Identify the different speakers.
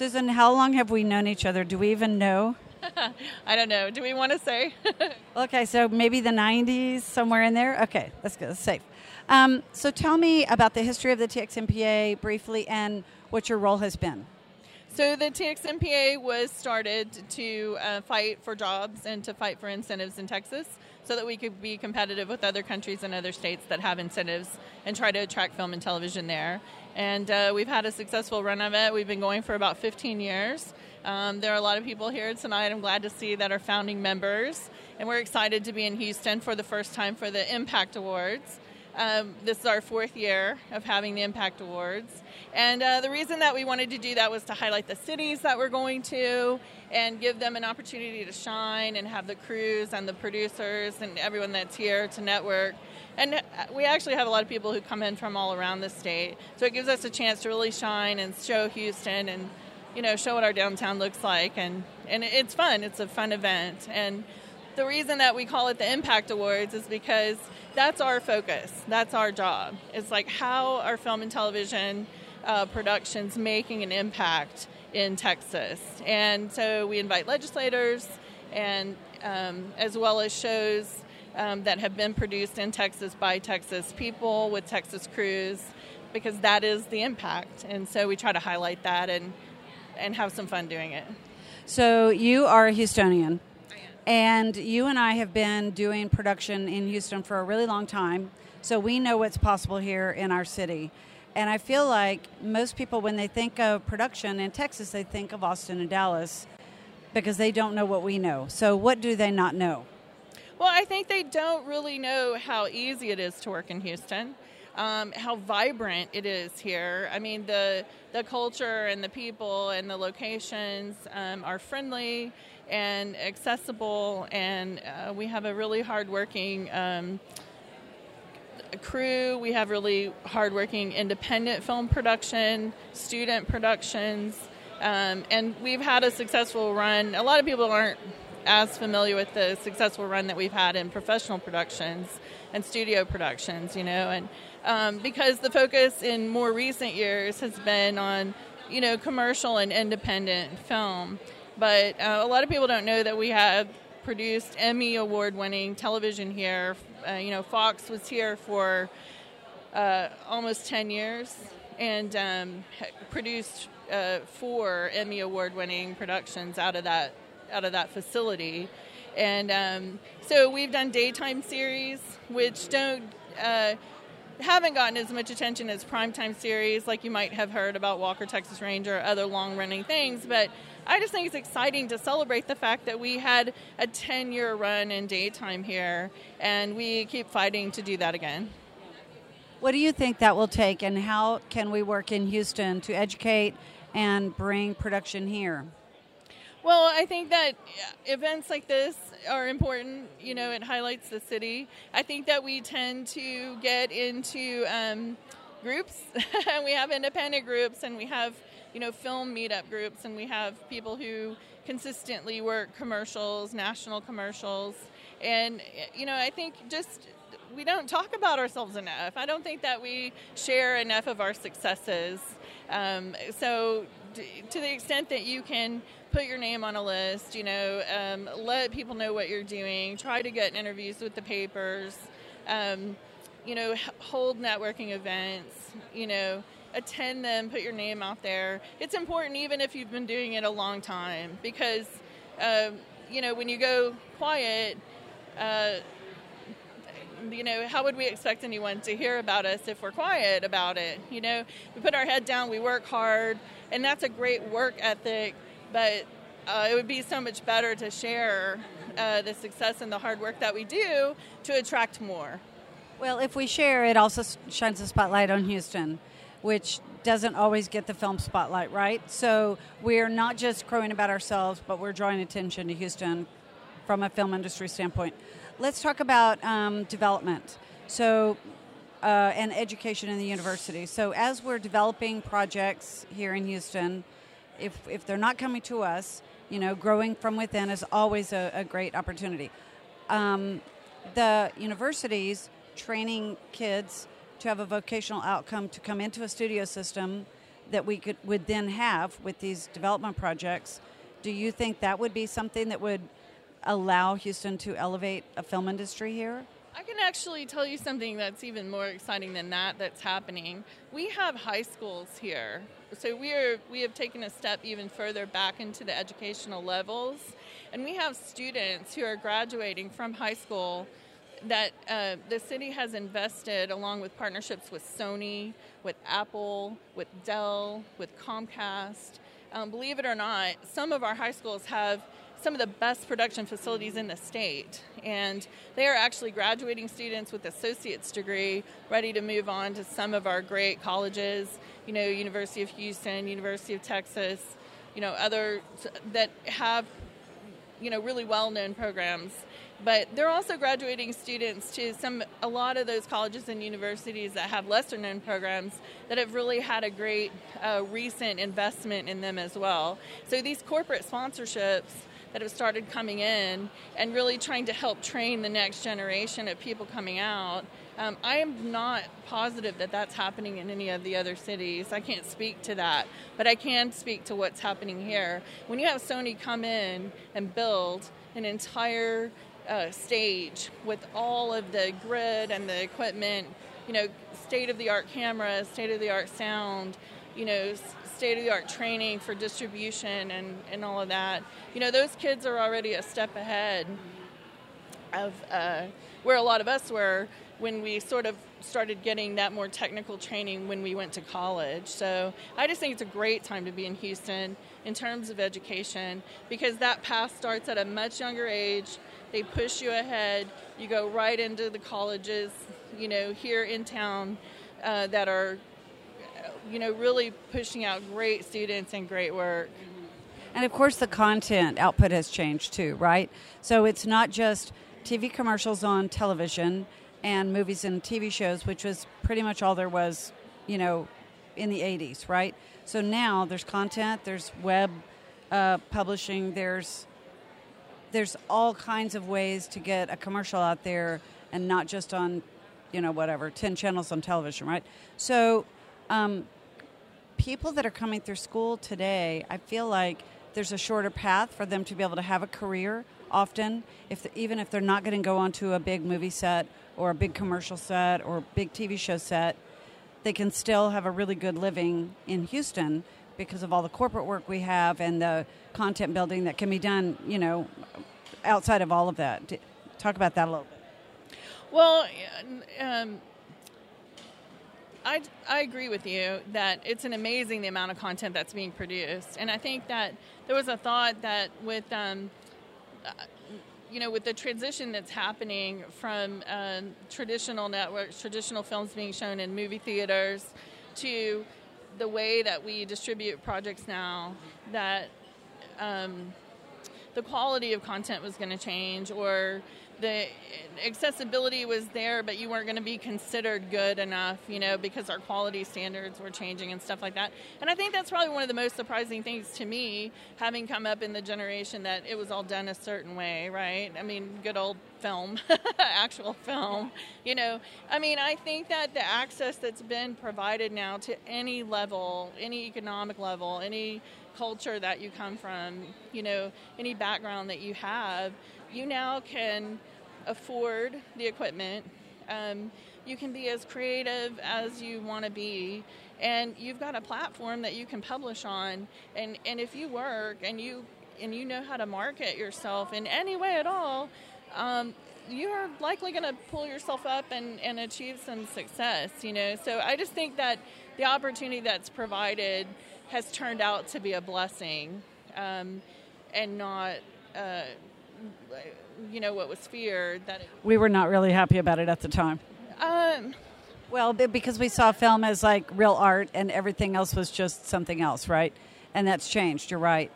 Speaker 1: Susan, how long have we known each other? Do we even know?
Speaker 2: I don't know. Do we want to say?
Speaker 1: okay, so maybe the 90s, somewhere in there? Okay, good. That's safe. Um, so tell me about the history of the TXMPA briefly and what your role has been.
Speaker 2: So the TXMPA was started to uh, fight for jobs and to fight for incentives in Texas so that we could be competitive with other countries and other states that have incentives and try to attract film and television there. And uh, we've had a successful run of it. We've been going for about 15 years. Um, there are a lot of people here tonight. I'm glad to see that are founding members, and we're excited to be in Houston for the first time for the Impact Awards. Um, this is our fourth year of having the Impact Awards. And uh, the reason that we wanted to do that was to highlight the cities that we're going to and give them an opportunity to shine and have the crews and the producers and everyone that's here to network. And uh, we actually have a lot of people who come in from all around the state. So it gives us a chance to really shine and show Houston and you know show what our downtown looks like. And and it's fun. It's a fun event. And the reason that we call it the impact awards is because that's our focus. That's our job. It's like how are film and television uh, productions making an impact in texas? And so we invite legislators and um, as well as shows um, that have been produced in texas by texas people with texas crews because that is the impact and so we try to highlight that and and have some fun doing it.
Speaker 1: So you are a Houstonian. And you and I have been doing production in Houston for a really long time. So we know what's possible here in our city. And I feel like most people, when they think of production in Texas, they think of Austin and Dallas because they don't know what we know. So, what do they not know?
Speaker 2: Well, I think they don't really know how easy it is to work in Houston um, how vibrant it is here. I mean, the the culture and the people and the locations um, are friendly and accessible, and uh, we have a really hardworking. Um, crew. We have really hardworking independent film production, student productions, um, and we've had a successful run. A lot of people aren't as familiar with the successful run that we've had in professional productions and studio productions, you know, and um, because the focus in more recent years has been on, you know, commercial and independent film. But uh, a lot of people don't know that we have produced Emmy award winning television here. Uh, you know, Fox was here for uh, almost 10 years and um, produced uh, four Emmy award winning productions out of that out of that facility. And um, so we've done daytime series, which don't uh, haven't gotten as much attention as primetime series, like you might have heard about Walker, Texas Ranger, or other long running things. But I just think it's exciting to celebrate the fact that we had a 10 year run in daytime here, and we keep fighting to do that again.
Speaker 1: What do you think that will take, and how can we work in Houston to educate and bring production here?
Speaker 2: Well, I think that events like this are important. You know, it highlights the city. I think that we tend to get into um, groups. we have independent groups, and we have you know film meetup groups, and we have people who consistently work commercials, national commercials, and you know I think just we don't talk about ourselves enough. I don't think that we share enough of our successes. Um, so, to the extent that you can put your name on a list, you know, um, let people know what you're doing, try to get interviews with the papers, um, you know, hold networking events, you know, attend them, put your name out there. It's important even if you've been doing it a long time because, um, you know, when you go quiet, uh, you know, how would we expect anyone to hear about us if we're quiet about it? You know, we put our head down, we work hard, and that's a great work ethic but uh, it would be so much better to share uh, the success and the hard work that we do to attract more.
Speaker 1: Well, if we share, it also shines a spotlight on Houston, which doesn't always get the film spotlight, right? So we're not just crowing about ourselves, but we're drawing attention to Houston from a film industry standpoint. Let's talk about um, development. So, uh, and education in the university. So, as we're developing projects here in Houston, if, if they're not coming to us, you know, growing from within is always a, a great opportunity. Um, the universities training kids to have a vocational outcome to come into a studio system that we could would then have with these development projects. Do you think that would be something that would allow Houston to elevate a film industry here?
Speaker 2: I can actually tell you something that's even more exciting than that that's happening. We have high schools here. So we are we have taken a step even further back into the educational levels and we have students who are graduating from high school that uh, the city has invested along with partnerships with Sony, with Apple, with Dell, with Comcast. Um, believe it or not, some of our high schools have some of the best production facilities in the state. And they are actually graduating students with associate's degree ready to move on to some of our great colleges, you know, University of Houston, University of Texas, you know, other that have, you know, really well-known programs. But they're also graduating students to some a lot of those colleges and universities that have lesser known programs that have really had a great uh, recent investment in them as well. So these corporate sponsorships that have started coming in and really trying to help train the next generation of people coming out. Um, I am not positive that that's happening in any of the other cities. I can't speak to that, but I can speak to what's happening here. When you have Sony come in and build an entire uh, stage with all of the grid and the equipment, you know, state of the art cameras, state of the art sound, you know, state of the art training for distribution and, and all of that. You know, those kids are already a step ahead of uh, where a lot of us were when we sort of started getting that more technical training when we went to college. So I just think it's a great time to be in Houston in terms of education because that path starts at a much younger age. They push you ahead. You go right into the colleges, you know, here in town uh, that are you know, really pushing out great students and great work.
Speaker 1: And of course, the content output has changed too, right? So it's not just TV commercials on television and movies and TV shows, which was pretty much all there was, you know, in the 80s, right? So now there's content, there's web uh, publishing, there's there's all kinds of ways to get a commercial out there and not just on, you know, whatever, 10 channels on television, right? So um, people that are coming through school today, I feel like there's a shorter path for them to be able to have a career. Often, if the, even if they're not going to go onto a big movie set or a big commercial set or a big TV show set, they can still have a really good living in Houston because of all the corporate work we have and the content building that can be done, you know, outside of all of that. Talk about that a little bit.
Speaker 2: Well, um, I, I agree with you that it's an amazing the amount of content that's being produced, and I think that there was a thought that with um, uh, you know with the transition that's happening from um, traditional networks, traditional films being shown in movie theaters, to the way that we distribute projects now, that um, the quality of content was going to change, or the accessibility was there, but you weren't going to be considered good enough, you know, because our quality standards were changing and stuff like that. And I think that's probably one of the most surprising things to me, having come up in the generation that it was all done a certain way, right? I mean, good old film, actual film, you know. I mean, I think that the access that's been provided now to any level, any economic level, any culture that you come from, you know, any background that you have, you now can afford the equipment. Um, you can be as creative as you want to be, and you've got a platform that you can publish on. And, and if you work and you and you know how to market yourself in any way at all, um, you're likely going to pull yourself up and, and achieve some success. You know, so I just think that the opportunity that's provided has turned out to be a blessing, um, and not. Uh, you know what was feared that
Speaker 1: we were not really happy about it at the time.
Speaker 2: Um,
Speaker 1: well, because we saw film as like real art, and everything else was just something else, right? And that's changed. You're right.